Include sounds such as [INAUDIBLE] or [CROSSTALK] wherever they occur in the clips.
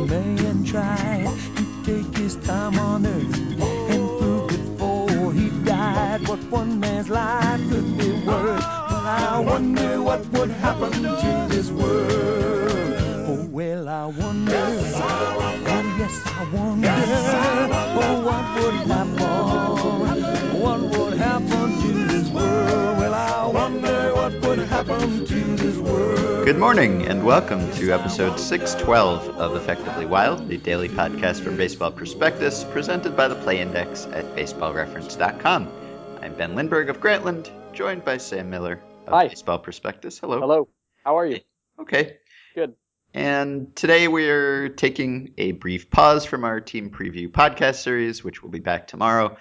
one man tried to take his time on earth and prove before he died what one man's life could be worth. Well, I wonder what would happen to this world. Oh, well, I wonder. Yes, I Oh, yes, I wonder. Oh, what would happen? What would happen to this world? Good morning, and welcome to episode 612 of Effectively Wild, the daily podcast from Baseball Prospectus, presented by the Play Index at baseballreference.com. I'm Ben Lindbergh of Grantland, joined by Sam Miller of Hi. Baseball Prospectus. Hello. Hello. How are you? Okay. Good. And today we're taking a brief pause from our team preview podcast series, which will be back tomorrow,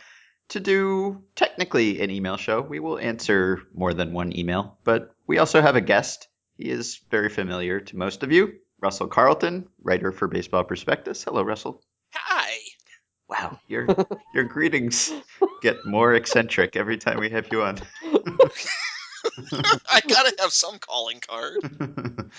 to do technically an email show. We will answer more than one email, but we also have a guest. He is very familiar to most of you, Russell Carleton, writer for Baseball Prospectus. Hello, Russell. Hi. Wow, your your greetings get more eccentric every time we have you on. [LAUGHS] I gotta have some calling card.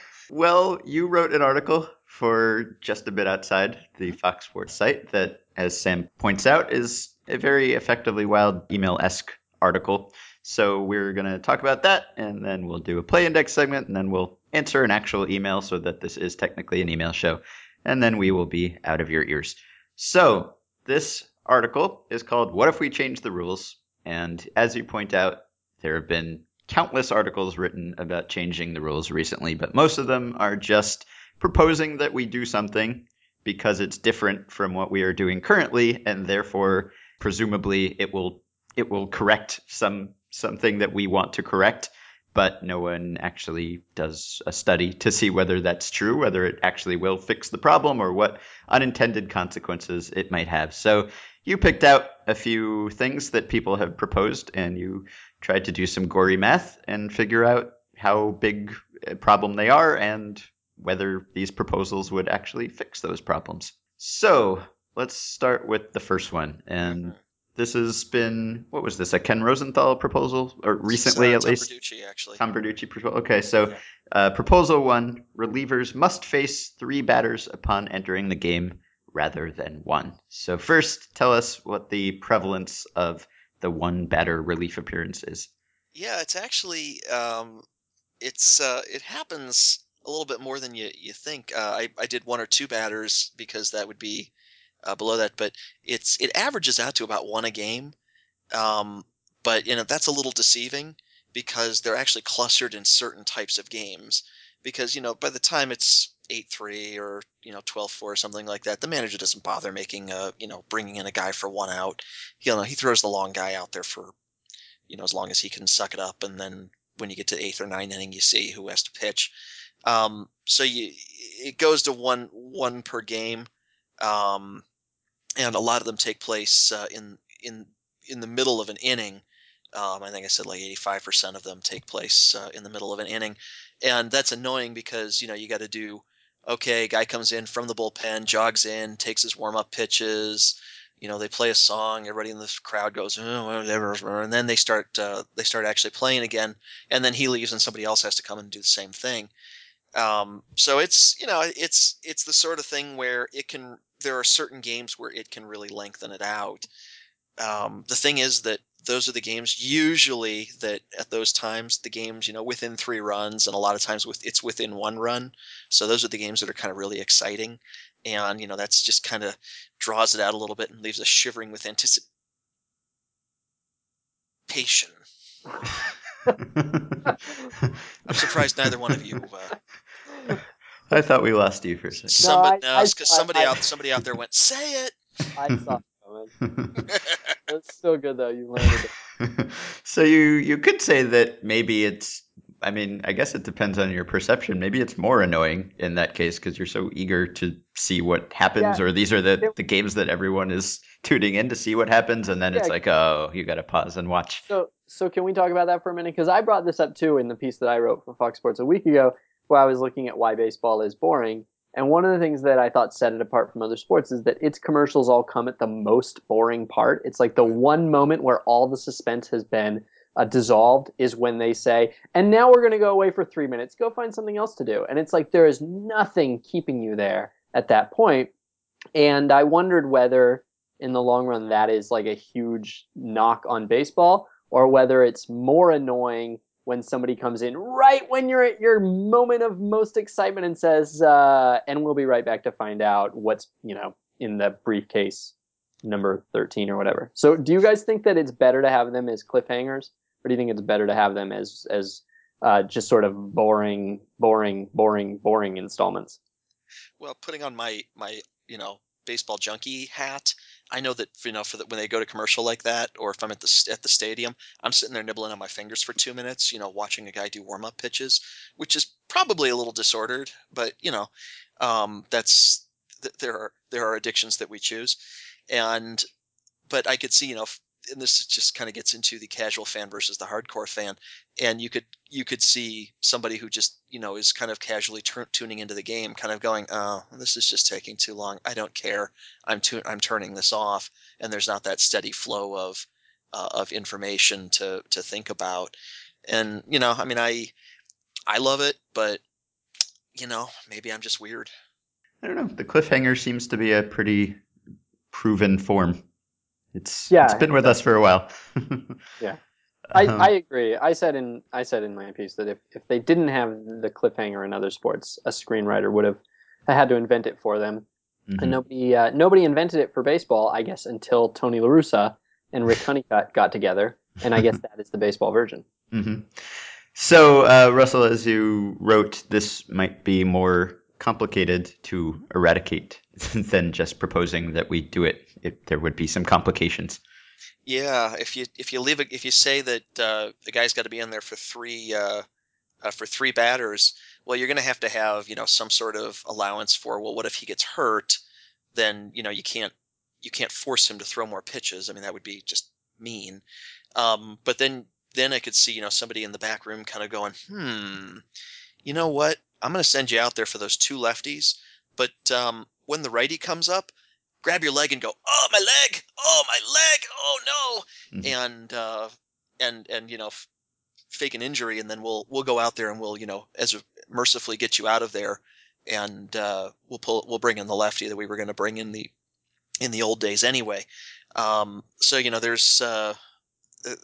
[LAUGHS] well, you wrote an article for Just a Bit Outside, the mm-hmm. Fox Sports site, that, as Sam points out, is a very effectively wild email esque article. So we're going to talk about that, and then we'll do a play index segment, and then we'll answer an actual email so that this is technically an email show. And then we will be out of your ears. So this article is called What If We Change the Rules? And as you point out, there have been countless articles written about changing the rules recently, but most of them are just proposing that we do something because it's different from what we are doing currently, and therefore, presumably, it will it will correct some something that we want to correct. But no one actually does a study to see whether that's true, whether it actually will fix the problem, or what unintended consequences it might have. So you picked out a few things that people have proposed, and you tried to do some gory math and figure out how big a problem they are and whether these proposals would actually fix those problems. So let's start with the first one. And this has been, what was this, a Ken Rosenthal proposal? Or recently, It's, uh, at Tom least? Verducci, actually. Tom Verducci proposal. Okay, so uh, proposal one relievers must face three batters upon entering the game rather than one. So, first, tell us what the prevalence of the one batter relief appearance is. Yeah, it's actually um, it's uh, it happens a little bit more than you you think. Uh, I I did one or two batters because that would be uh, below that, but it's it averages out to about one a game. Um, but you know that's a little deceiving because they're actually clustered in certain types of games. Because you know by the time it's eight three or you know twelve four or something like that, the manager doesn't bother making a you know bringing in a guy for one out. You know he throws the long guy out there for you know as long as he can suck it up, and then when you get to eighth or ninth inning, you see who has to pitch. Um, so you it goes to one one per game, um, and a lot of them take place uh, in in in the middle of an inning. Um, I think I said like 85% of them take place uh, in the middle of an inning, and that's annoying because you know you got to do. Okay, guy comes in from the bullpen, jogs in, takes his warm up pitches. You know, they play a song. Everybody in the crowd goes, oh, whatever, and then they start uh, they start actually playing again, and then he leaves, and somebody else has to come and do the same thing. Um, so it's you know it's it's the sort of thing where it can there are certain games where it can really lengthen it out. Um, the thing is that those are the games usually that at those times the games you know within three runs and a lot of times with it's within one run. So those are the games that are kind of really exciting, and you know that's just kind of draws it out a little bit and leaves us shivering with anticipation. [LAUGHS] I'm surprised neither one of you. Uh, I thought we lost you for a second. somebody, I- I because saw- somebody I- out somebody out there went say it. [LAUGHS] I saw it coming. [LAUGHS] That's still good though. You landed it. [LAUGHS] so you you could say that maybe it's I mean, I guess it depends on your perception. Maybe it's more annoying in that case because you're so eager to see what happens, Yeah. or these are the, the games that everyone is tuning in to see what happens, and then it's like, oh, you got to pause and watch. So, so can we talk about that for a minute? Because I brought this up too in the piece that I wrote for Fox Sports a week ago, where I was looking at why baseball is boring. And one of the things that I thought set it apart from other sports is that its commercials all come at the most boring part. It's like the one moment where all the suspense has been uh, dissolved is when they say, and now we're going to go away for three minutes. Go find something else to do. And it's like there is nothing keeping you there at that point. And I wondered whether in the long run that is like a huge knock on baseball or whether it's more annoying when somebody comes in right when you're at your moment of most excitement and says, uh, and we'll be right back to find out what's, you know, in the briefcase number 13 or whatever. So do you guys think that it's better to have them as cliffhangers or do you think it's better to have them as, as, uh, just sort of boring, boring, boring, boring installments? Well, putting on my, my, you know, baseball junkie hat, I know that you know for the, when they go to commercial like that, or if I'm at the at the stadium, I'm sitting there nibbling on my fingers for two minutes, you know, watching a guy do warm up pitches, which is probably a little disordered, but you know, um, that's there are there are addictions that we choose, and but I could see you know and this just kind of gets into the casual fan versus the hardcore fan and you could you could see somebody who just you know is kind of casually tuning into the game kind of going oh this is just taking too long. I don't care. I'm tu- i'm turning this off. And there's not that steady flow of uh, of information to to think about. And you know i mean i i love it but you know maybe i'm just weird. I don't know. The cliffhanger seems to be a pretty proven form it's Yeah, it's been with us for a while. [LAUGHS] Yeah. I, Um, I agree. I said in I said in my piece that if, if they didn't have the cliffhanger in other sports, a screenwriter would have had to invent it for them. mhm. And nobody uh, nobody invented it for baseball, I guess, until Tony La Russa and Rick [LAUGHS] Honeycutt got together, and I guess that is the baseball version. hmm So, uh, Russell, as you wrote, this might be more complicated to eradicate [LAUGHS] than just proposing that we do it. it there would be some complications. Yeah, if you if you leave if you say that uh, the guy's got to be in there for three uh, uh, for three batters, well, you're going to have to have you know some sort of allowance for well, what if he gets hurt? Then you know you can't you can't force him to throw more pitches. I mean that would be just mean. Um, but then then I could see you know somebody in the back room kind of going, hmm, you know what? I'm going to send you out there for those two lefties, but um, when the righty comes up, grab your leg and go, oh my leg, oh my leg, oh no, Mhm. and uh, and and you know f- fake an injury, and then we'll we'll go out there and we'll you know as mercifully get you out of there, and uh, we'll pull we'll bring in the lefty that we were going to bring in the in the old days anyway. Um, so you know there's uh,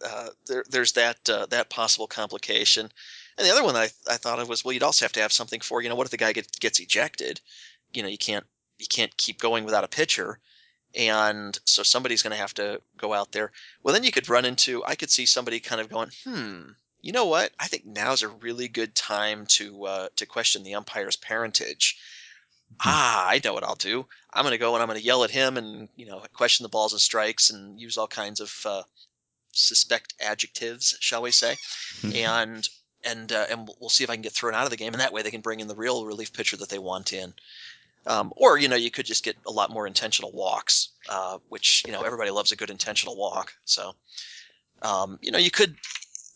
uh, there, there's that uh, that possible complication. And the other one I, I thought of was well, you'd also have to have something for you know what if the guy get, gets ejected? You know you can't you can't keep going without a pitcher, and so somebody's going to have to go out there. Well, then you could run into I could see somebody kind of going, hmm, you know what? I think now's a really good time to uh, to question the umpire's parentage. Ah, I know what I'll do. I'm going to go and I'm going to yell at him and you know question the balls and strikes and use all kinds of uh, suspect adjectives, shall we say, and and uh, and we'll- we'll see if I can get thrown out of the game, and that way they can bring in the real relief pitcher that they want in. Um, or you know you could just get a lot more intentional walks, uh, which you know everybody loves a good intentional walk. So um, you know you could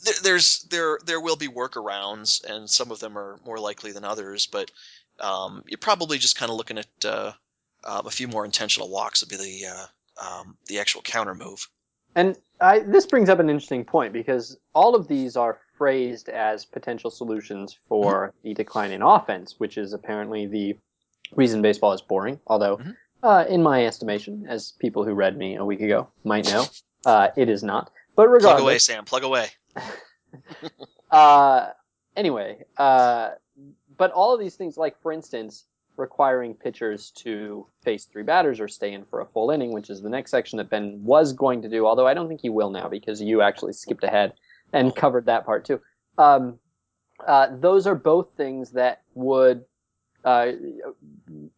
there, there's there there will be workarounds, and some of them are more likely than others, but um, you're probably just kind of looking at uh, um, a few more intentional walks would be the uh, um, the actual counter move. And I, this brings up an interesting point because all of these are phrased as potential solutions for the decline in offense, which is apparently the reason baseball is boring. Although, Mhm. uh, in my estimation, as people who read me a week ago might know, uh, it is not. But regardless, Plug away, Sam. Plug away. [LAUGHS] uh, anyway, uh, but all of these things, like for instance, requiring pitchers to face three batters or stay in for a full inning, which is the next section that Ben was going to do, although I don't think he will now because you actually skipped ahead and covered that part too. Um, uh, those are both things that would uh,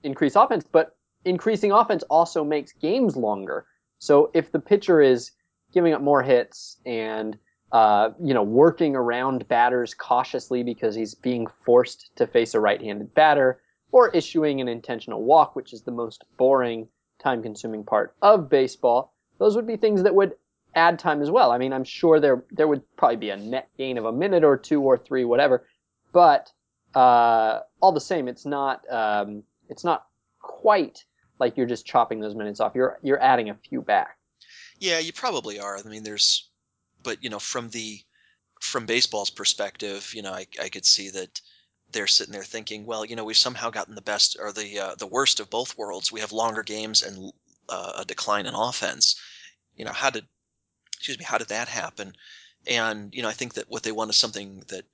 increase offense, but increasing offense also makes games longer. So if the pitcher is giving up more hits and uh, you know working around batters cautiously because he's being forced to face a right-handed batter, or issuing an intentional walk, which is the most boring, time-consuming part of baseball, those would be things that would add time as well. I mean, I'm sure there there would probably be a net gain of a minute or two or three, whatever, but uh, all the same, it's not um, it's not quite like you're just chopping those minutes off. You're you're adding a few back. Yeah, you probably are. I mean, there's, but you know, from the from baseball's perspective, you know, I, I could see that they're sitting there thinking, well, you know, we've somehow gotten the best or the uh, the worst of both worlds. We have longer games and uh, a decline in offense. You know, how did excuse me, how did that happen? And you know, I think that what they want is something that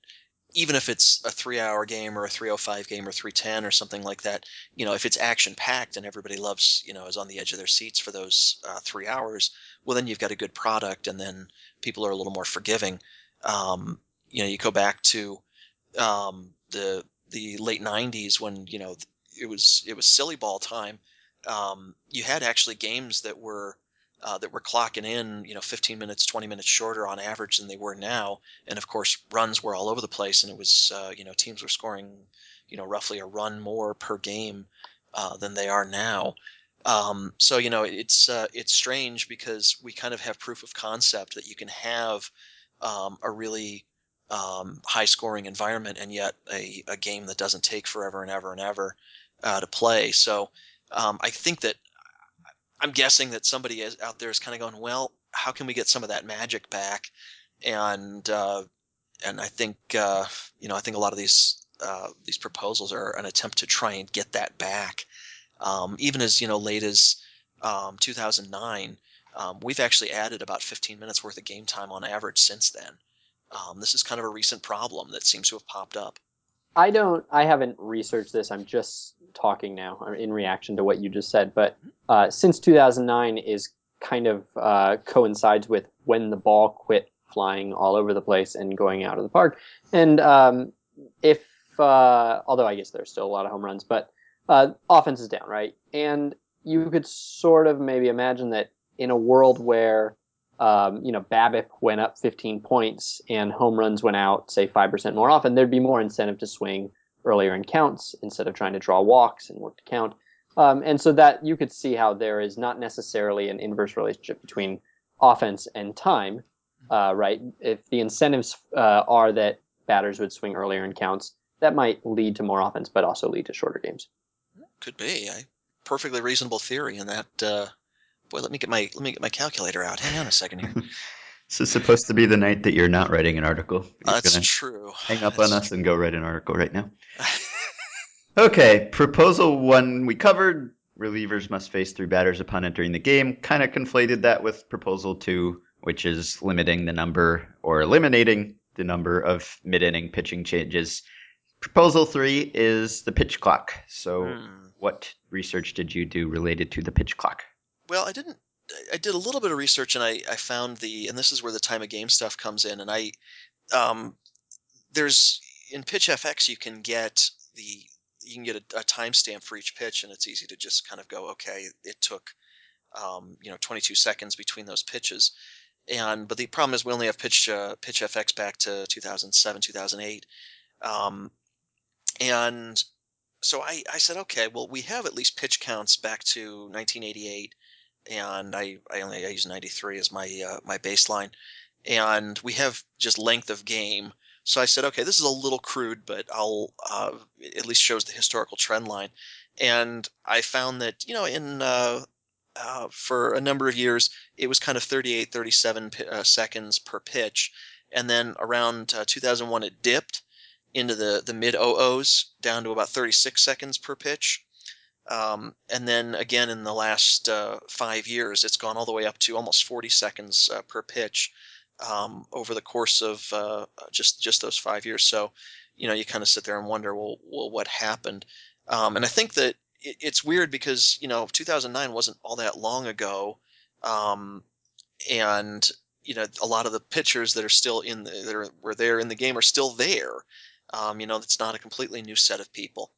even if it's a three hour game or a 305 game or 310 or something like that, you know, if it's action packed and everybody loves, you know, is on the edge of their seats for those uh, three hours, well, then you've got a good product and then people are a little more forgiving. Um, you know, you go back to um, the the late 90s when, you know, it was it was silly ball time. Um, you had actually games that were uh, that were clocking in, you know, 15 minutes, 20 minutes shorter on average than they were now. And of course, runs were all over the place, and it was, uh, you know, teams were scoring, you know, roughly a run more per game uh, than they are now. Um, so you know, it's uh, it's strange because we kind of have proof of concept that you can have um, a really um, high scoring environment and yet a, a game that doesn't take forever and ever and ever uh, to play. So um, I think that I'm guessing that somebody is, out there is kind of going, well, how can we get some of that magic back? And uh, and I think uh, you know I think a lot of these uh, these proposals are an attempt to try and get that back. Um, even as you know late as um, 2009, um, we've actually added about 15 minutes worth of game time on average since then. Um, this is kind of a recent problem that seems to have popped up. I don't. I haven't researched this. I'm just talking now uh, in reaction to what you just said. But uh, since 2009 is kind of uh, coincides with when the ball quit flying all over the place and going out of the park. And um, if uh, although I guess there's still a lot of home runs, but uh, offense is down, right? And you could sort of maybe imagine that in a world where um, you know, BABIP went up 15 points and home runs went out, say, 5% more often, there'd be more incentive to swing earlier in counts instead of trying to draw walks and work to count. Um, and so that you could see how there is not necessarily an inverse relationship between offense and time, uh, right? If the incentives uh, are that batters would swing earlier in counts, that might lead to more offense, but also lead to shorter games. Could be. I, perfectly reasonable theory in that uh, Boy, let me get my let me get my calculator out. Hang on a second here. [LAUGHS] this is supposed to be the night that you're not writing an article. You're That's true. Hang up That's on us and go write an article right now. [LAUGHS] okay, proposal one we covered. Relievers must face three batters upon entering the game. Kind of conflated that with proposal two, which is limiting the number or eliminating the number of mid-inning pitching changes. Proposal three is the pitch clock. So, hmm. what research did you do related to the pitch clock? Well, I didn't. I did a little bit of research and I, I found the and this is where the time of game stuff comes in and I um there's in pitch FX you can get the you can get a, a timestamp for each pitch and it's easy to just kind of go okay it took um, you know 22 seconds between those pitches and but the problem is we only have pitch uh, pitch FX back to 2007 2008 um, and so I, I said okay well we have at least pitch counts back to 1988 and I, I only I use 93 as my uh, my baseline, and we have just length of game. So I said, okay, this is a little crude, but I'll uh, at least shows the historical trend line. And I found that you know in uh, uh, for a number of years it was kind of 38, 37 uh, seconds per pitch, and then around uh, 2001 it dipped into the the mid OOs down to about 36 seconds per pitch. Um, and then again in the last uh, five years, it's gone all the way up to almost 40 seconds uh, per pitch um, over the course of uh, just just those five years. So, you know, you kind of sit there and wonder, well, well, what happened? Um, and I think that it, it's weird because you know 2009 wasn't all that long ago, um, and you know a lot of the pitchers that are still in the, that are, were there in the game are still there. Um, you know, it's not a completely new set of people.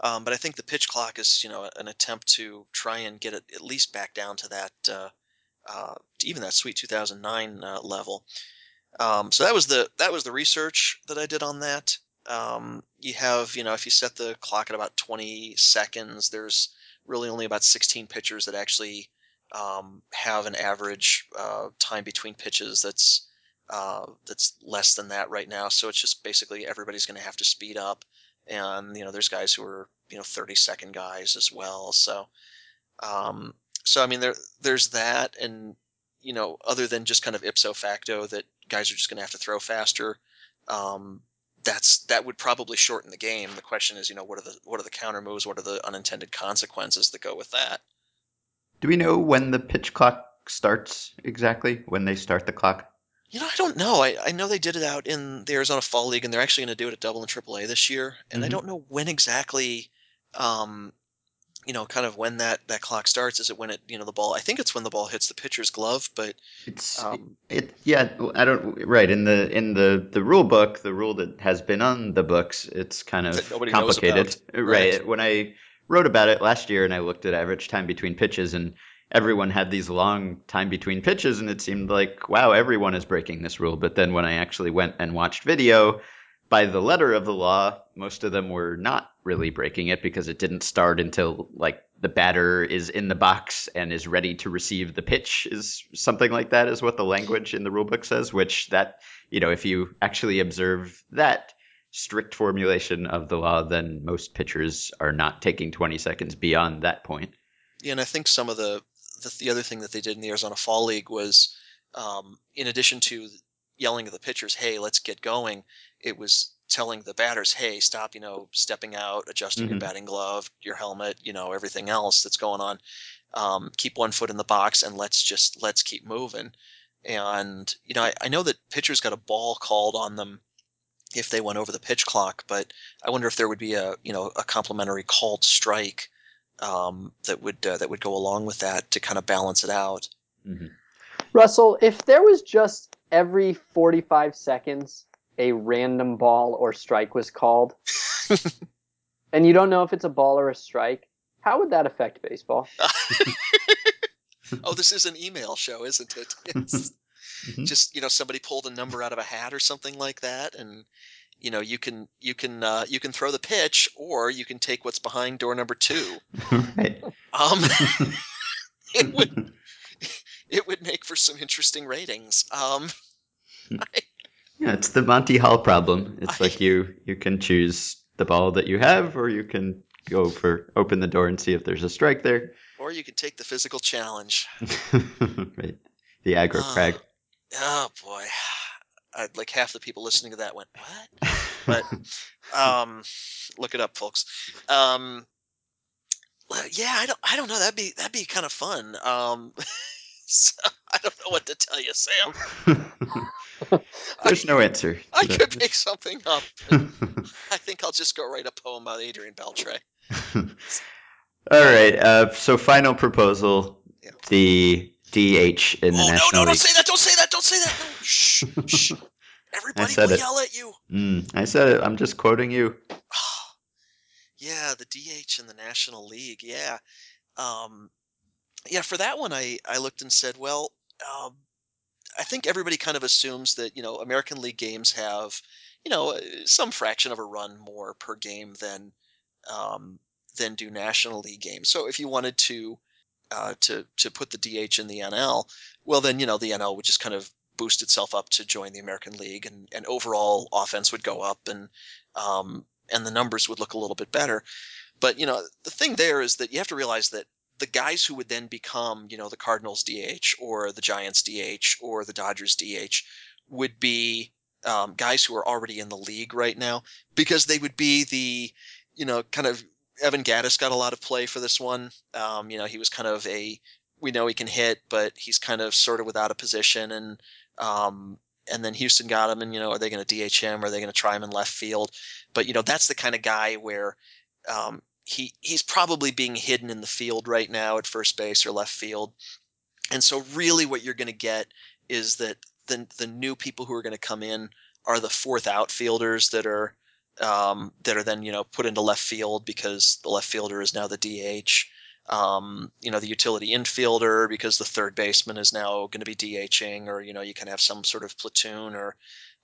Um, but I think the pitch clock is, you know, an attempt to try and get it at least back down to that, uh, uh, even that sweet 2009 uh, level. Um, so that was the that was the research that I did on that. Um, you have, you know, if you set the clock at about 20 seconds, there's really only about 16 pitchers that actually um, have an average uh, time between pitches that's uh, that's less than that right now. So it's just basically everybody's going to have to speed up and you know there's guys who are you know 30 second guys as well so um so i mean there there's that and you know other than just kind of ipso facto that guys are just going to have to throw faster um that's that would probably shorten the game. The question is, you know, what are the what are the counter moves? What are the unintended consequences that go with that? Do we know when the pitch clock starts exactly? When they start the clock? You know, I don't know. I, I know they did it out in the Arizona Fall League, and they're actually going to do it at Double and Triple A this year. And I Mhm. don't know when exactly. Um, you know, kind of when that that clock starts. Is it when it you know the ball? I think it's when the ball hits the pitcher's glove, but It's um, it yeah I don't right in the in the the rule book the rule that has been on the books it's kind of nobody knows complicated about. right. Right. when I wrote about it last year and I looked at average time between pitches and everyone had these long time between pitches and it seemed like wow everyone is breaking this rule. But then when I actually went and watched video by the letter of the law most of them were not really breaking it because it didn't start until like the batter is in the box and is ready to receive the pitch is something like that is what the language in the rulebook says which that you know if you actually observe that strict formulation of the law then most pitchers are not taking 20 seconds beyond that point. Yeah, and I think some of the, the the other thing that they did in the Arizona Fall League was, um, in addition to yelling at the pitchers, "Hey, let's get going," it was telling the batters, "Hey, stop! You know, stepping out, adjusting your Mhm. batting glove, your helmet, you know, everything else that's going on. Um, keep one foot in the box, and let's just let's keep moving." And you know, I, I know that pitchers got a ball called on them if they went over the pitch clock, but I wonder if there would be a you know a complimentary called strike um, that would uh, that would go along with that to kind of balance it out. Russell, if there was just every 45 seconds a random ball or strike was called, [LAUGHS] and you don't know if it's a ball or a strike, how would that affect baseball? [LAUGHS] [LAUGHS] oh, this is an email show, isn't it? It's Mhm. just you know somebody pulled a number out of a hat or something like that, and you know you can you can uh, you can throw the pitch or you can take what's behind door number two. [LAUGHS] right Um, [LAUGHS] [LAUGHS] it would it would make for some interesting ratings. Um, yeah it's the monty hall problem it's I- like you you can choose the ball that you have or you can go for open the door and see if there's a strike there or you can take the physical challenge. right the aggro crag Oh boy, I, like half the people listening to that went what? But- [LAUGHS] um look it up folks um yeah i don't i don't know that'd be that'd be kind of fun um [LAUGHS] so, i don't know what to tell you sam [LAUGHS] there's no answer i that. could make something up i think i'll just go write a poem about adrian beltre All right. Uh, so final proposal: Yeah. the DH in the oh no National no don't say that don't say that don't say that no. shh shh everybody said will it. yell at you Mm, I said it. I'm just quoting you. [SIGHS] yeah, the DH in the National League. Yeah. Um, yeah, for that one, I, I looked and said, well, um, I think everybody kind of assumes that, you know, American League games have, you know, uh, some fraction of a run more per game than, um, than do National League games. So if you wanted to, uh, to, to put the DH in the NL, well, then, you know, the NL would just kind of boost itself up to join the American League and, and overall offense would go up and, um, and the numbers would look a little bit better. But you know, the thing there is that you have to realize that the guys who would then become, you know, the Cardinals DH or the Giants DH or the Dodgers DH would be um, guys who are already in the league right now because they would be the, you know, kind of Evan Gattis got a lot of play for this one. Um, you know, he was kind of a we know he can hit, but he's kind of sort of without a position and um, and then Houston got him and you know, are they going to DH him? Are they going to try him in left field? But you know, that's the kind of guy where um, he he's probably being hidden in the field right now at first base or left field. And so really what you're going to get is that the the new people who are going to come in are the fourth outfielders that are um, that are then you know put into left field because the left fielder is now the DH. Um, you know the utility infielder because the third baseman is now going to be DHing, or you know you can have some sort of platoon, or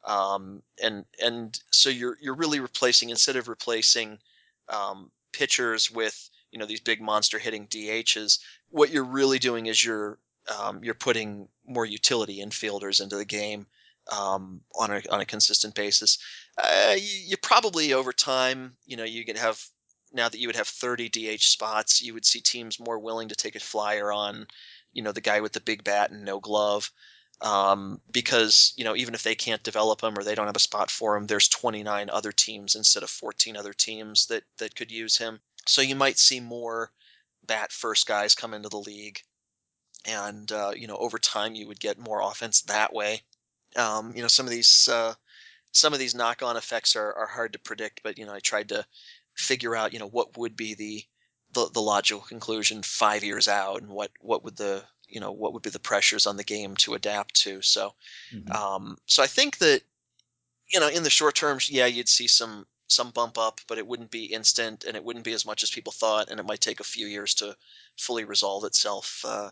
um, and and so you're you're really replacing instead of replacing um, pitchers with you know these big monster hitting DHs. What you're really doing is you're um, you're putting more utility infielders into the game um, on a on a consistent basis. Uh, you, you probably over time, you know, you can have now that you would have 30 DH spots, you would see teams more willing to take a flyer on, you know, the guy with the big bat and no glove. um, because you know even if they can't develop him or they don't have a spot for him, there's 29 other teams instead of 14 other teams that that could use him. So you might see more bat first guys come into the league, and uh, you know over time you would get more offense that way. Um, you know some of these uh, some of these knock-on effects are, are hard to predict, but you know I tried to figure out you know what would be the the, the logical conclusion five years out and what what would the you know what would be the pressures on the game to adapt to. So, Mhm. um, so I think that you know in the short term, yeah, you'd see some some bump up, but it wouldn't be instant, and it wouldn't be as much as people thought, and it might take a few years to fully resolve itself uh,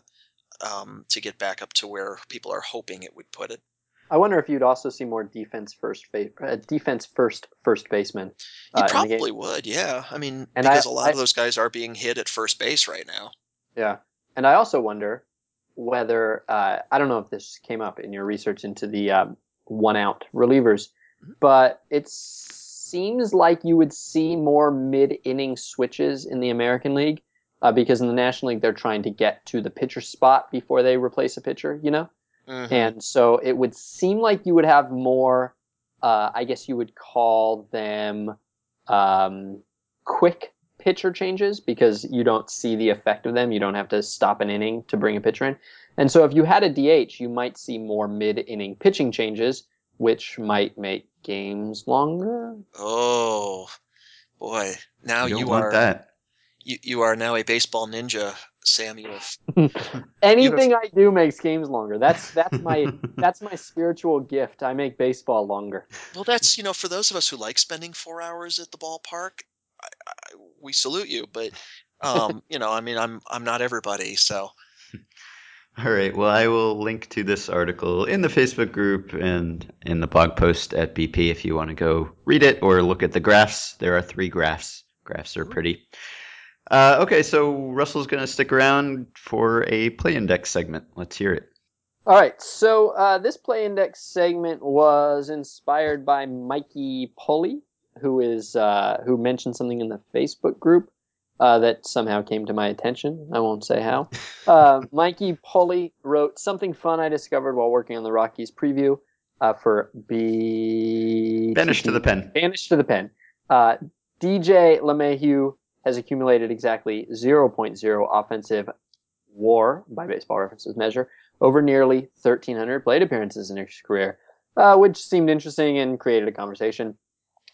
um, to get back up to where people are hoping it would put it. I wonder if you'd also see more defense first, fa- uh, defense first first baseman. You uh, game. probably would, yeah. I mean, And because a lot I- of those guys are being hit at first base right now. Yeah, and I also wonder whether uh, I don't know if this came up in your research into the um, one out relievers, Mhm. but it seems like you would see more mid inning switches in the American League uh, because in the National League they're trying to get to the pitcher spot before they replace a pitcher. You know. Mhm. And so it would seem like you would have more, uh, I guess you would call them um, quick pitcher changes because you don't see the effect of them. You don't have to stop an inning to bring a pitcher in. And so if you had a DH, you might see more mid inning pitching changes, which might make games longer. Oh boy! Now you you, want are that. you, you are now a baseball ninja, Sam. You have Anything I do makes games longer. That's that's my [LAUGHS] that's my spiritual gift. I make baseball longer. well. That's you know for those of us who like spending four hours at the ballpark, I, I, we salute you. But um, [LAUGHS] you know, I mean, I'm I'm not everybody, so [LAUGHS] All right. Well, I will link to this article in the Facebook group and in the blog post at BP if you want to go read it or look at the graphs. There are three graphs. Graphs are pretty. Uh, okay, so Russell's going to stick around for a play index segment. Let's hear it. All right, so uh, this play index segment was inspired by Mikey Pulley, who is uh, who mentioned something in the Facebook group uh, that somehow came to my attention. I won't say how. [LAUGHS] Uh, Mikey Pulley wrote something fun I discovered while working on the Rockies preview uh, for B. Banish to the pen. Banish to the pen. Uh, DJ LeMahieu has accumulated exactly 0.0 offensive WAR by Baseball References measure over nearly 1,300 plate appearances in his career, uh, which seemed interesting and created a conversation.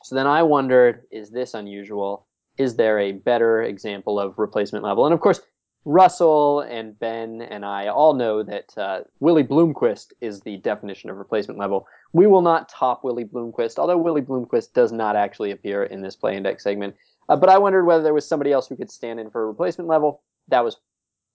So then I wondered, is this unusual? Is there a better example of replacement level? And of course, Russell and Ben and I all know that uh, Willie Bloomquist is the definition of replacement level. We will not top Willie Bloomquist, although Willie Bloomquist does not actually appear in this play index segment. Uh, but I wondered whether there was somebody else who could stand in for a replacement level. That was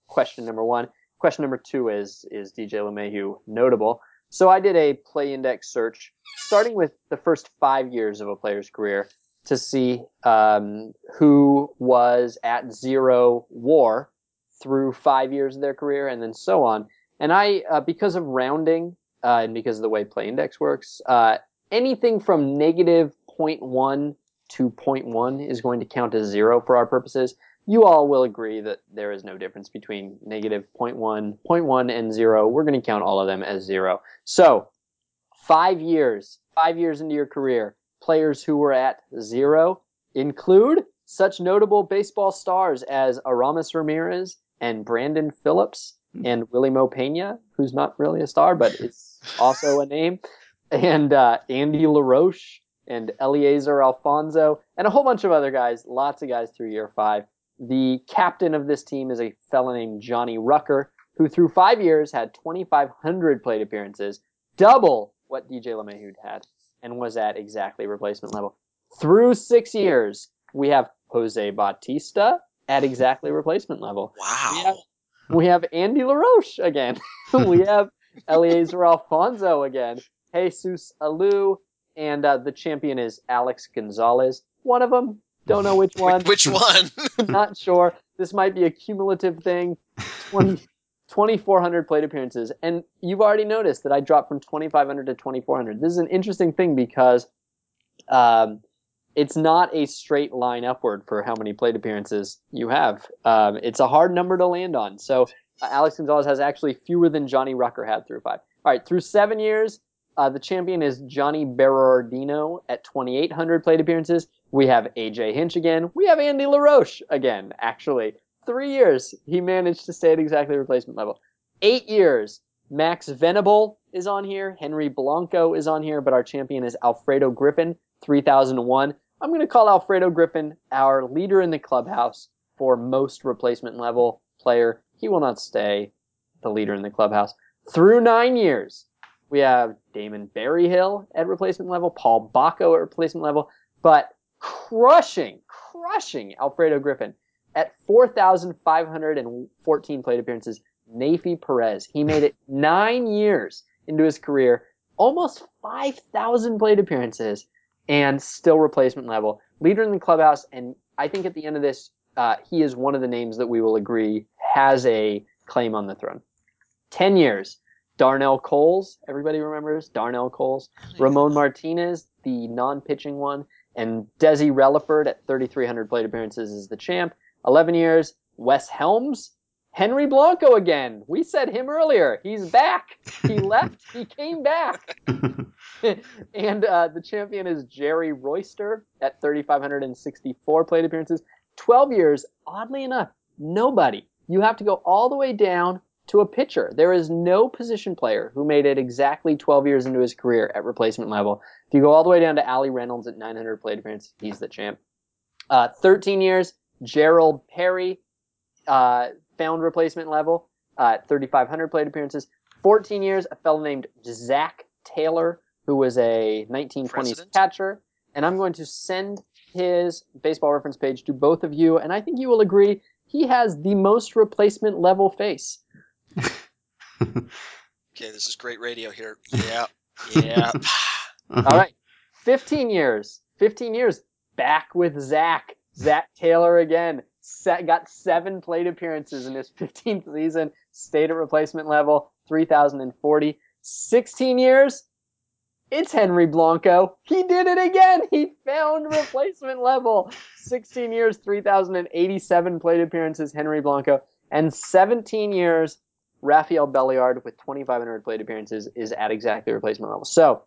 question number one. Question number two is is DJ LeMahieu notable? So I did a play index search, starting with the first five years of a player's career, to see um, who was at zero WAR through five years of their career, and then so on. And I, uh, because of rounding uh, and because of the way play index works, uh, anything from negative 0.1 to 0.1 is going to count as zero for our purposes you all will agree that there is no difference between negative 0.1, 0.1, and 0. We're going to count all of them as 0. So, five years, five years into your career, players who were at 0 include such notable baseball stars as Aramis Ramirez and Brandon Phillips and Wily Mo Pena, who's not really a star, but it's [LAUGHS] also a name, and uh, Andy LaRoche and Eliezer Alfonzo, and a whole bunch of other guys, lots of guys through year five. The captain of this team is a fellow named Johnny Rucker, who through five years had 2,500 plate appearances, double what DJ LeMahieu had, and was at exactly replacement level. Through six years, we have Jose Bautista at exactly replacement level. wow. We have, we have Andy LaRoche again. [LAUGHS] we [LAUGHS] have Eliezer Alfonzo again. Jesus Alou, and uh, the champion is Alex Gonzalez. One of them. Don't know which [LAUGHS] one. Which one? [LAUGHS] Not sure. This might be a cumulative thing. 20, [LAUGHS] 2,400 plate appearances. And you've already noticed that I dropped from 2,500 to 2,400. This is an interesting thing because um, it's not a straight line upward for how many plate appearances you have. Um, it's a hard number to land on. So uh, Alex Gonzalez has actually fewer than Johnny Rucker had through five. All right, through seven years, uh, the champion is Johnny Berardino at 2,800 plate appearances. We have AJ Hinch again. We have Andy LaRoche again, actually. Three years, he managed to stay at exactly replacement level. Eight years, Max Venable is on here. Henry Blanco is on here, but our champion is Alfredo Griffin, 3001. I'm going to call Alfredo Griffin our leader in the clubhouse for most replacement level player. He will not stay the leader in the clubhouse. Through nine years, we have Damon Berryhill at replacement level, Paul Bako at replacement level, but crushing, crushing Alfredo Griffin at 4,514 plate appearances. Neifi Perez. He made it [LAUGHS] nine years into his career, almost 5,000 plate appearances, and still replacement level. Leader in the clubhouse, and I think at the end of this, uh, he is one of the names that we will agree has a claim on the throne. 10 years. Darnell Coles, everybody remembers Darnell Coles. Ramon Martinez, the non-pitching one, and Desi Relaford at 3,300 plate appearances is the champ. 11 years. Wes Helms, Henry Blanco again. We said him earlier. He's back. He [LAUGHS] left. He came back. [LAUGHS] [LAUGHS] and uh, the champion is Jerry Royster at 3,564 plate appearances. 12 years, oddly enough, nobody. You have to go all the way down to a pitcher. There is no position player who made it exactly 12 years into his career at replacement level. If you go all the way down to Allie Reynolds at 900 plate appearances, he's the champ. Uh, 13 years, Gerald Perry, uh, found replacement level uh, at 3,500 plate appearances. 14 years, a fellow named Zack Taylor, who was a 1920s President? catcher. And I'm going to send his baseball reference page to both of you, and I think you will agree he has the most replacement level face. Okay, this is great radio here. [LAUGHS] Yeah, yeah. [LAUGHS] Uh-huh. All right. 15 years. 15 years. Back with Zack. Zack Taylor again. Set, got seven plate appearances in his [LAUGHS] 15th season. Stayed at replacement level. 3,040. 16 years. It's Henry Blanco. He did it again. He found replacement level. 16 years, 3,087 plate appearances, Henry Blanco. And 17 years, Rafael Belliard with 2,500 plate appearances is at exactly replacement level. So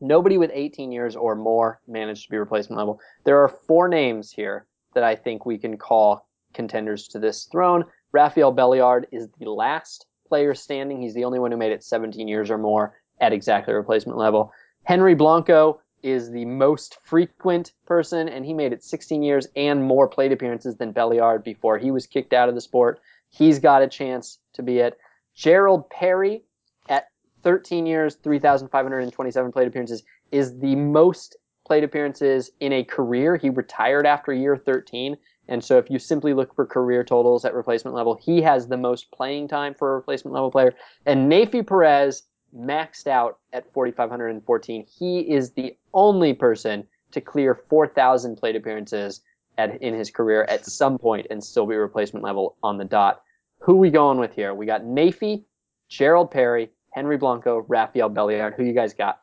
nobody with 18 years or more managed to be replacement level. There are four names here that I think we can call contenders to this throne. Rafael Belliard is the last player standing. He's the only one who made it 17 years or more at exactly replacement level. Henry Blanco is the most frequent person, and he made it 16 years and more plate appearances than Belliard before he was kicked out of the sport. He's got a chance to be it. Gerald Perry at 13 years, 3,527 plate appearances is the most plate appearances in a career. He retired after year 13. And so if you simply look for career totals at replacement level, he has the most playing time for a replacement level player. And Neifi Perez maxed out at 4,514. He is the only person to clear 4,000 plate appearances at, in his career at some point and still be replacement level on the dot. Who we going with here? We got Neifi, Gerald Perry, Henry Blanco, Rafael Belliard. Who you guys got?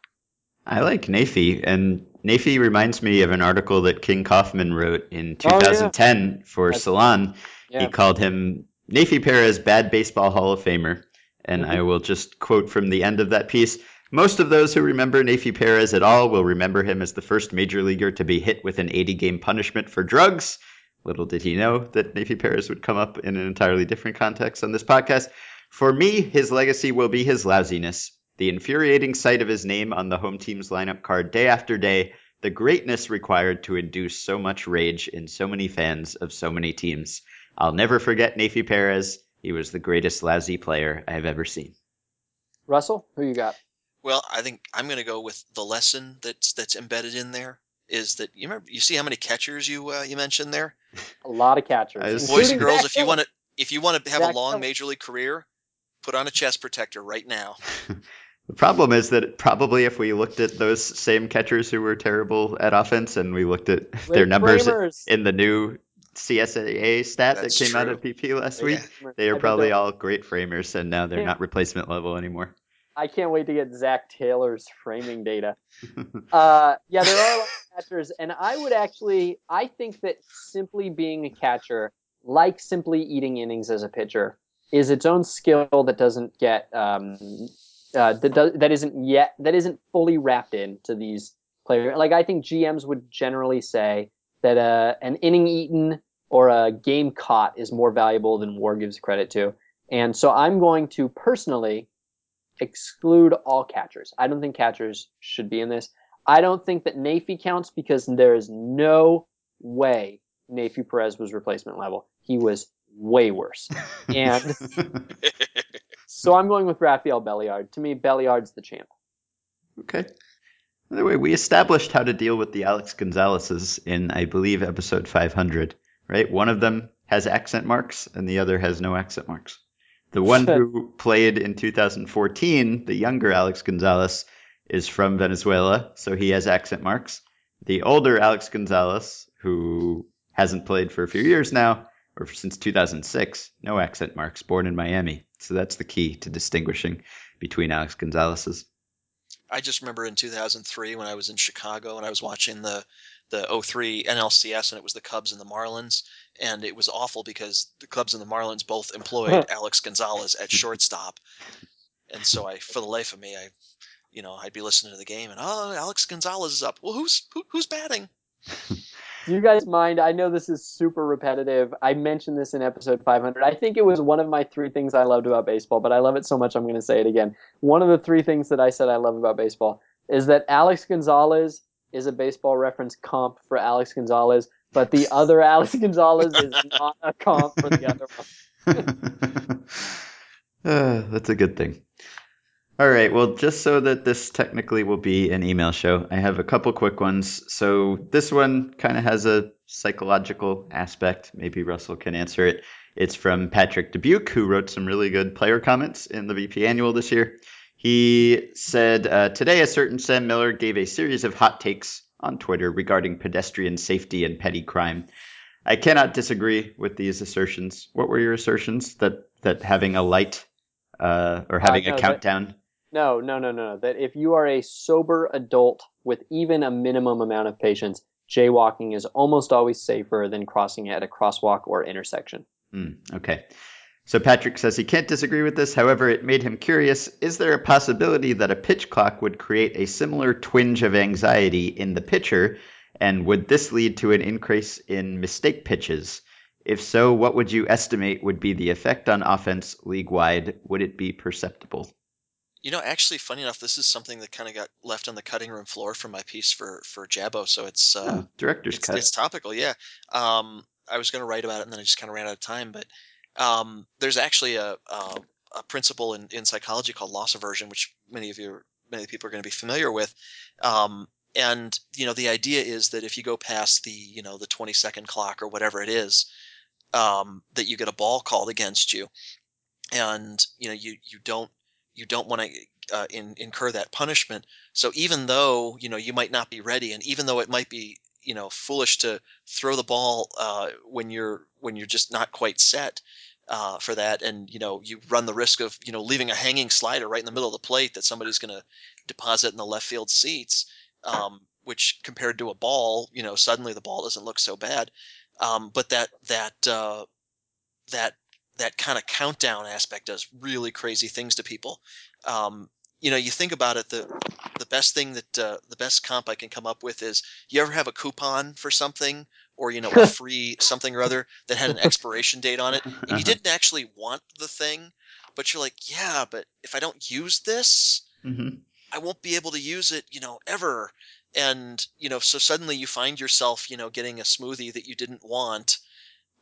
I like Neifi, and Neifi reminds me of an article that King Kaufman wrote in Oh, yeah. 2010 for That's- Salon. Yeah. He called him Neifi Perez Bad Baseball Hall of Famer. And Mhm. I will just quote from the end of that piece. Most of those who remember Neifi Perez at all will remember him as the first major leaguer to be hit with an 80 game punishment for drugs. Little did he know that Neifi Perez would come up in an entirely different context on this podcast. For me, his legacy will be his lousiness. The infuriating sight of his name on the home team's lineup card day after day, the greatness required to induce so much rage in so many fans of so many teams. I'll never forget Neifi Perez. He was the greatest lousy player I've ever seen. Russell, who you got? Well, I think I'm going to go with the lesson that's that's embedded in there is that you remember you see how many catchers you uh, you mentioned there, [LAUGHS] A lot of catchers. Boys including and girls. Zack If you want to if you want to have Zack a long Taylor. major league career, put on a chest protector right now. [LAUGHS] The problem is that probably if we looked at those same catchers who were terrible at offense and we looked at their numbers Framers. in the new CSAA stat That's that came out of BP last Ray week, they I are probably all great framers and now they're Yeah. not replacement level anymore. I can't wait to get Zack Taylor's framing data. [LAUGHS] Uh, yeah, there are a lot of catchers, and I would actually, I think that simply being a catcher, like simply eating innings as a pitcher, is its own skill that doesn't get um, uh, that does, that isn't yet that isn't fully wrapped into these players. Like I think GMs would generally say that uh, an inning eaten or a game caught is more valuable than WAR gives credit to. And so I'm going to personally exclude all catchers. I don't think catchers should be in this. I don't think that Neifi counts because there is no way Neifi Perez was replacement level. He was way worse. And [LAUGHS] so I'm going with Rafael Belliard. To me, Belliard's the champ. Okay. By the way, we established how to deal with the Alex Gonzalez's in, I believe, episode 500, right? One of them has accent marks and the other has no accent marks. The one who played in 2014, the younger Alex Gonzalez, is from Venezuela, so he has accent marks. The older Alex Gonzalez, who hasn't played for a few years now, or since 2006, no accent marks, born in Miami. So that's the key to distinguishing between Alex Gonzalez's. I just remember in 2003 when I was in Chicago and I was watching the the 03 NLCS and it was the Cubs and the Marlins and it was awful because the Cubs and the Marlins both employed [LAUGHS] Alex Gonzalez at shortstop. And so I for the life of me I you know, I'd be listening to the game and oh, Alex Gonzalez is up. Well, who's who, who's batting? [LAUGHS] Do you guys mind? I know this is super repetitive. I mentioned this in episode 500. I think it was one of my three things I loved about baseball, but I love it so much I'm going to say it again. One of the three things that I said I love about baseball is that Alex Gonzalez is a baseball reference comp for Alex Gonzalez, but the other [LAUGHS] Alex Gonzalez is not a comp for the other one. [LAUGHS] uh, that's a good thing. All right. Well, just so that this technically will be an email show, I have a couple quick ones. So this one kind of has a psychological aspect. Maybe Russell can answer it. It's from Patrick Dubuque, who wrote some really good player comments in the BP Annual this year. He said, uh, Today, a certain Sam Miller gave a series of hot takes on Twitter regarding pedestrian safety and petty crime. I cannot disagree with these assertions. What were your assertions? That, that having a light uh, or having no, a countdown No, no, no, no. That if you are a sober adult with even a minimum amount of patience, jaywalking is almost always safer than crossing at a crosswalk or intersection. Hmm, okay. So Patrick says he can't disagree with this. However, it made him curious. Is there a possibility that a pitch clock would create a similar twinge of anxiety in the pitcher? And would this lead to an increase in mistake pitches? If so, what would you estimate would be the effect on offense league wide? Would it be perceptible? You know, actually, funny enough, this is something that kind of got left on the cutting room floor for my piece for for Jabo, so it's uh, Oh, director's it's, cut. it's topical. Yeah, um, I was going to write about it, and then I just kind of ran out of time. But um, there's actually a, a a principle in, in psychology called loss aversion, which many of you many people are going to be familiar with. Um, and you know, the idea is that if you go past the you know the 20 second clock or whatever it is, um, that you get a ball called against you, and you know you you don't you don't want to uh, in, incur that punishment. So even though you know you might not be ready, and even though it might be you know foolish to throw the ball uh, when you're when you're just not quite set uh, for that, and you know you run the risk of you know leaving a hanging slider right in the middle of the plate that somebody's going to deposit in the left field seats, um, which compared to a ball, you know suddenly the ball doesn't look so bad. Um, but that that uh, that that kind of countdown aspect does really crazy things to people. Um, you know, you think about it, the the best thing that uh, the best comp I can come up with is you ever have a coupon for something or you know a [LAUGHS] free something or other that had an expiration date on it and you didn't actually want the thing, but you're like, yeah, but if I don't use this, hmm I won't be able to use it, you know, ever. And you know, so suddenly you find yourself, you know, getting a smoothie that you didn't want,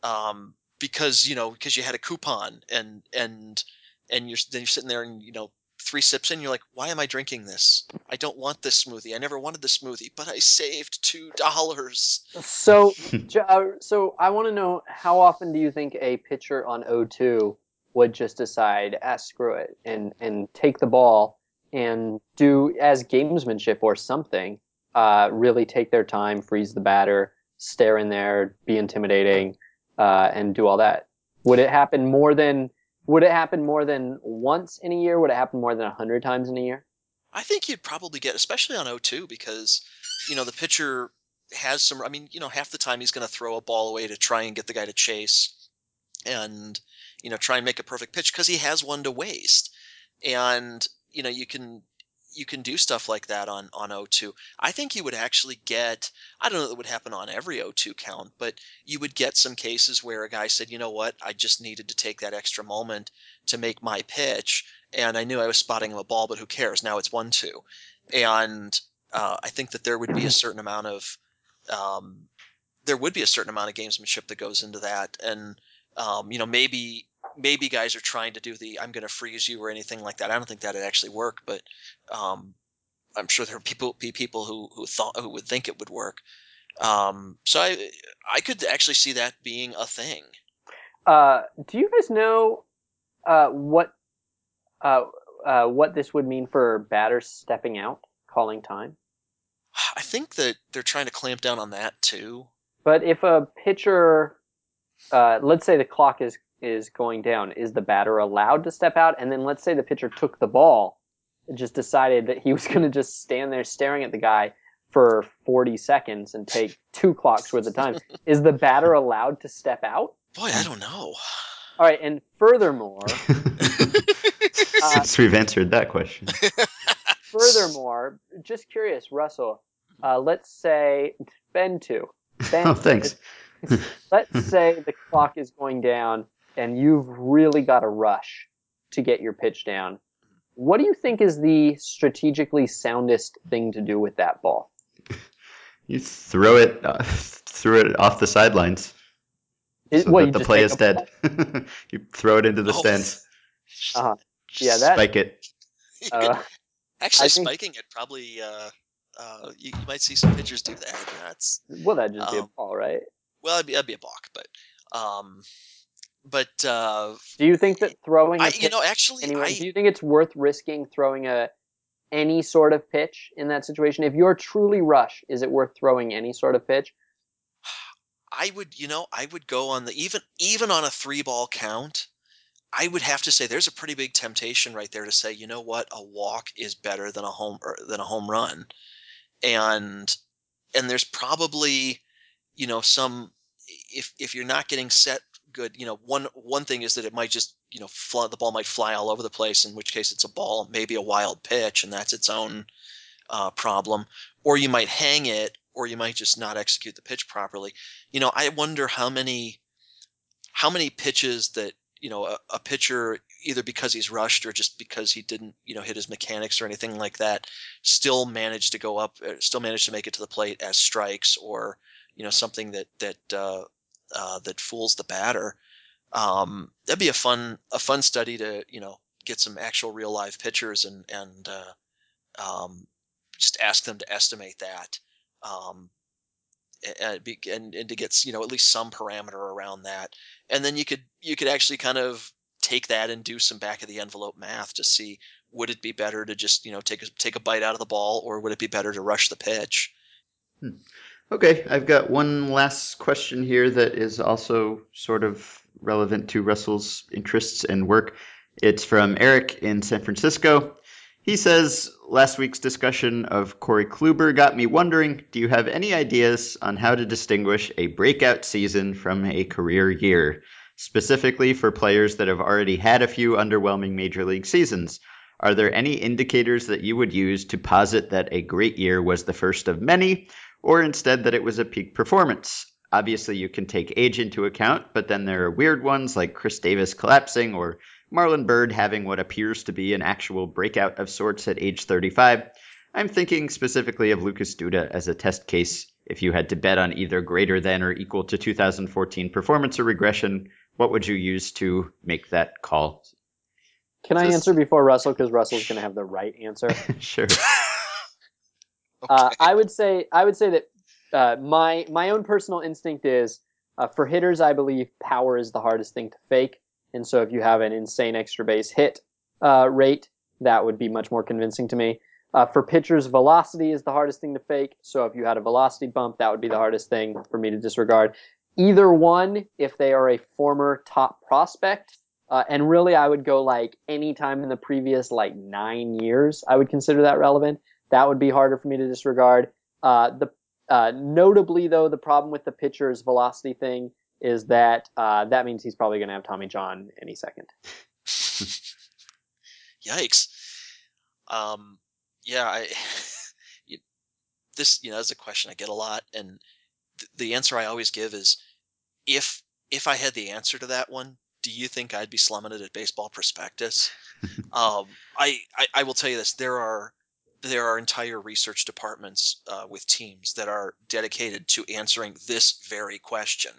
um, because you know, because you had a coupon, and and and you're then you're sitting there and you know, three sips in, you're like, why am I drinking this? I don't want this smoothie. I never wanted this smoothie, but I saved two dollars. So, [LAUGHS] uh, so I want to know how often do you think a pitcher on 0-2 would just decide, ah, screw it, and and take the ball and do as gamesmanship or something, uh, really take their time, freeze the batter, stare in there, be intimidating, uh, and do all that. Would it happen more than? Would it happen more than once in a year? Would it happen more than hundred times in a year? I think you'd probably get, especially on 0-2, because you know the pitcher has some. I mean, you know, half the time he's going to throw a ball away to try and get the guy to chase, and you know, try and make a perfect pitch because he has one to waste. And you know you can you can do stuff like that on on O2. I think you would actually get I don't know that would happen on every O2 count, but you would get some cases where a guy said, "You know what? I just needed to take that extra moment to make my pitch, and I knew I was spotting him a ball, but who cares? Now it's 1-2." And uh, I think that there would be a certain amount of um, there would be a certain amount of gamesmanship that goes into that, and um, you know maybe maybe guys are trying to do the I'm going to freeze you or anything like that. I don't think that'd actually work, but um, I'm sure there are people be people who who thought who would think it would work. Um, so I I could actually see that being a thing. Uh, do you guys know uh, what uh, uh, what this would mean for batters stepping out, calling time? I think that they're trying to clamp down on that too. But if a pitcher, uh, let's say the clock is is going down, is the batter allowed to step out? And then let's say the pitcher took the ball and just decided that he [LAUGHS] was going to just stand there staring at the guy for 40 seconds and take two clocks worth of time. [LAUGHS] is the batter allowed to step out? Boy, I don't know. All right, and furthermore, [LAUGHS] Since we've answered that question. furthermore, just curious, Russell. Uh, let's say Ben two. Ben, Oh, thanks. let's say the clock is going down and you've really got to rush to get your pitch down. What do you think is the strategically soundest thing to do with that ball? [LAUGHS] You throw it, uh, throw it off the sidelines, Is- so what, that the play is dead. [LAUGHS] you throw it into the Oh. stands. [LAUGHS] Uh-huh. Yeah, that- Spike it. Uh, could- actually, I think- spiking it probably. Uh, uh, you, you might see some pitchers do that. That's well, that'd just be a Um, ball, right? well, that'd be, that'd be a balk, but um, but uh, Do you think that throwing a I pitch, you know actually anyway, I do you think it's worth risking throwing a any sort of pitch in that situation? If you're truly rush, is it worth throwing any sort of pitch? [SIGHS] I would, you know, I would go on the even even on a three ball count. I would have to say there's a pretty big temptation right there to say, you know what, a walk is better than a home or than a home run, and and there's probably, you know, some if if you're not getting set good, you know, one one thing is that it might just you know fly, the ball might fly all over the place, in which case it's a ball, maybe a wild pitch, and that's its own uh, problem, or you might hang it, or you might just not execute the pitch properly. You know, I wonder how many how many pitches that you know a, a pitcher either because he's rushed or just because he didn't you know hit his mechanics or anything like that still managed to go up uh, still managed to make it to the plate as strikes or you know something that that uh, uh, that fools the batter. Um, that'd be a fun a fun study to you know get some actual real live pitchers and and uh, um, just ask them to estimate that um, and, and and to get you know at least some parameter around that. And then you could you could actually kind of take that and do some back of the envelope math to see would it be better to just you know take a take a bite out of the ball or would it be better to rush the pitch Okay, I've got one last question here that is also sort of relevant to Russell's interests and work. It's from Eric in San Francisco. He says, Last week's discussion of Corey Kluber got me wondering do you have any ideas on how to distinguish a breakout season from a career year, specifically for players that have already had a few underwhelming major league seasons? Are there any indicators that you would use to posit that a great year was the first of many, or instead that it was a peak performance? Obviously, you can take age into account, but then there are weird ones like Chris Davis collapsing or Marlon Byrd having what appears to be an actual breakout of sorts at age 35. I'm thinking specifically of Lucas Duda as a test case. If you had to bet on either greater than or equal to 2014 performance or regression, what would you use to make that call? Can I answer before Russell? Because Russell's going to have the right answer. [LAUGHS] sure. [LAUGHS] Uh, I would say I would say that uh, my my own personal instinct is uh, for hitters. I believe power is the hardest thing to fake, and so if you have an insane extra base hit uh, rate, that would be much more convincing to me. Uh, for pitchers, velocity is the hardest thing to fake. So if you had a velocity bump, that would be the hardest thing for me to disregard. Either one, if they are a former top prospect, uh, and really I would go like any time in the previous like nine years, I would consider that relevant. That would be harder for me to disregard. Uh, the uh, notably though, the problem with the pitcher's velocity thing is that uh, that means he's probably going to have Tommy John any second. [LAUGHS] Yikes. Um, yeah, I [LAUGHS] you- this you know is a question I get a lot, and th- the answer I always give is if if I had the answer to that one, do you think I'd be slumming it at Baseball Prospectus? [LAUGHS] um, I, I I will tell you this: there are there are entire research departments uh, with teams that are dedicated to answering this very question.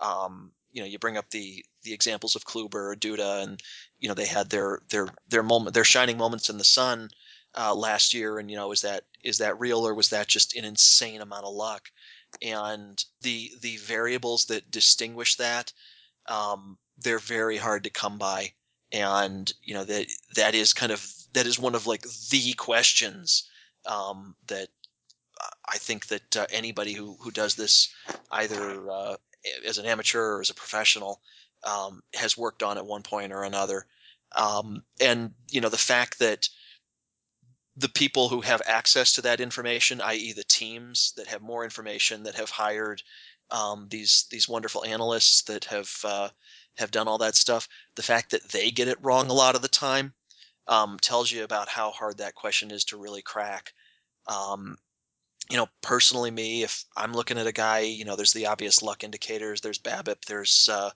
Um, you know, you bring up the the examples of Kluber, or Duda, and you know they had their their their moment, their shining moments in the sun uh, last year, and you know, is that is that real or was that just an insane amount of luck? And the the variables that distinguish that, um, they're very hard to come by, and you know that that is kind of that is one of like the questions um, that I think that uh, anybody who who does this either uh, as an amateur or as a professional um, has worked on at one point or another. Um, and you know the fact that the people who have access to that information, i.e., the teams that have more information, that have hired um, these these wonderful analysts that have uh, have done all that stuff, the fact that they get it wrong a lot of the time um, tells you about how hard that question is to really crack. Um, you know, personally, me, if I'm looking at a guy, you know, there's the obvious luck indicators. There's BABIP. There's uh,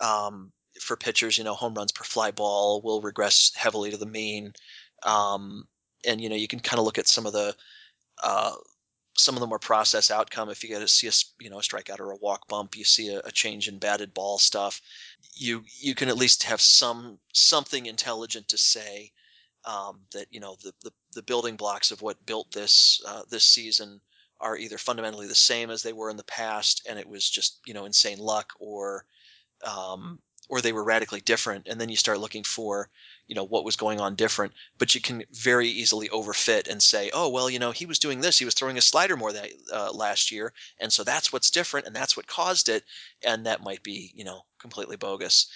um, for pitchers, you know, home runs per fly ball will regress heavily to the mean. Um, and you know, you can kind of look at some of the uh, some of them are process outcome. If you get to see a you know a strikeout or a walk bump, you see a, a change in batted ball stuff. You you can at least have some something intelligent to say um, that you know the, the the building blocks of what built this uh, this season are either fundamentally the same as they were in the past, and it was just you know insane luck, or um, or they were radically different. And then you start looking for you know what was going on different. But you can very easily overfit and say, oh well, you know he was doing this, he was throwing a slider more that uh, last year, and so that's what's different, and that's what caused it, and that might be you know completely bogus.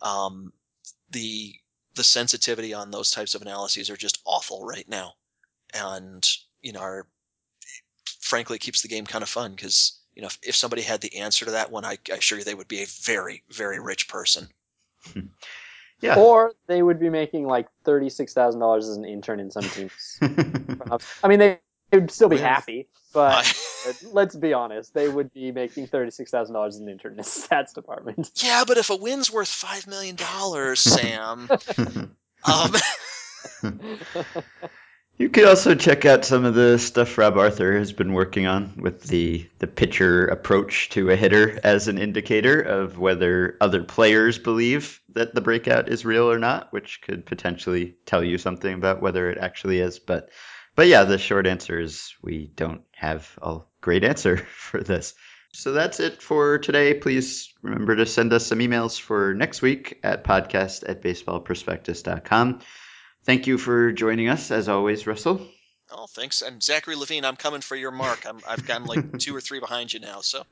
Um, the the sensitivity on those types of analyses are just awful right now, and you know, are frankly keeps the game kind of fun because you know if, if somebody had the answer to that one, I, I assure you they would be a very very rich person. Yeah. Or they would be making like thirty six thousand dollars as an intern in some teams. [LAUGHS] I mean, they would still be With- happy, but I- [LAUGHS] let's be honest, they would be making thirty six thousand dollars as an intern in the stats department. [LAUGHS] yeah, but if a win's worth five million dollars, Sam, um, You could also check out some of the stuff Rob Arthur has been working on with the the pitcher approach to a hitter as an indicator of whether other players believe that the breakout is real or not, which could potentially tell you something about whether it actually is. But but yeah, the short answer is we don't have a great answer [LAUGHS] for this. So that's it for today. Please remember to send us some emails for next week at podcast at baseballprospectus.com. Thank you for joining us, as always, Russell. oh thanks, and Zachary Levine, I'm coming for your mark. I'm I've gotten like [LAUGHS] two or three behind you now, so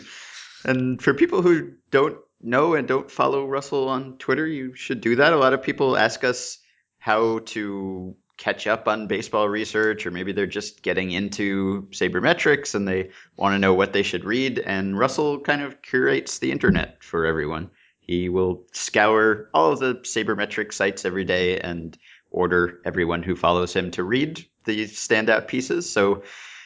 [LAUGHS] and for people who don't know and don't follow Russell on Twitter, you should do that. A lot of people ask us how to catch up on baseball research, or maybe they're just getting into sabermetrics and they want to know what they should read. And Russell kind of curates the internet for everyone. He will scour all of the sabermetric sites every day and order everyone who follows him to read the standout pieces. So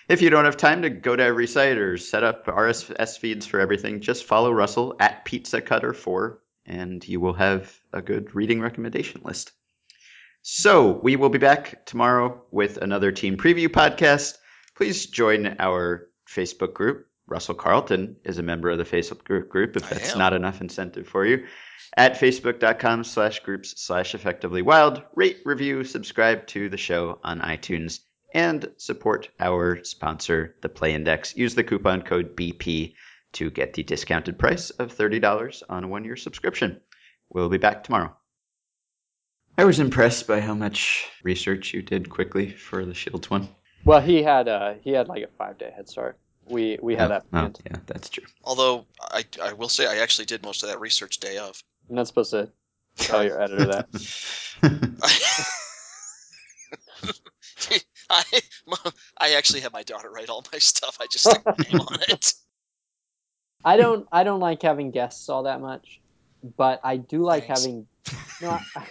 if you don't have time to go to every site or set up RSS feeds for everything, just follow Russell at Pizza Cutter 4 and you will have a good reading recommendation list. So we will be back tomorrow with another team preview podcast. Please join our Facebook group. Russell Carleton is a member of the Facebook group if that's not enough incentive for you. At facebook.com slash groups slash effectively wild. Rate, review, subscribe to the show on iTunes and support our sponsor, the Play Index. Use the coupon code BP to get the discounted price of $30 on a one year subscription. We'll be back tomorrow. I was impressed by how much research you did quickly for the Shields one. well, he had uh he had like a five day head start. We we had Oh, that oh, planned. yeah, that's true. although I I will say I actually did most of that research day of. I'm not supposed to tell your editor that. [LAUGHS] [LAUGHS] I, I actually have my daughter write all my stuff. I just stick my name on it. [LAUGHS] I don't I don't like having guests all that much, but I do like Thanks. having no. I,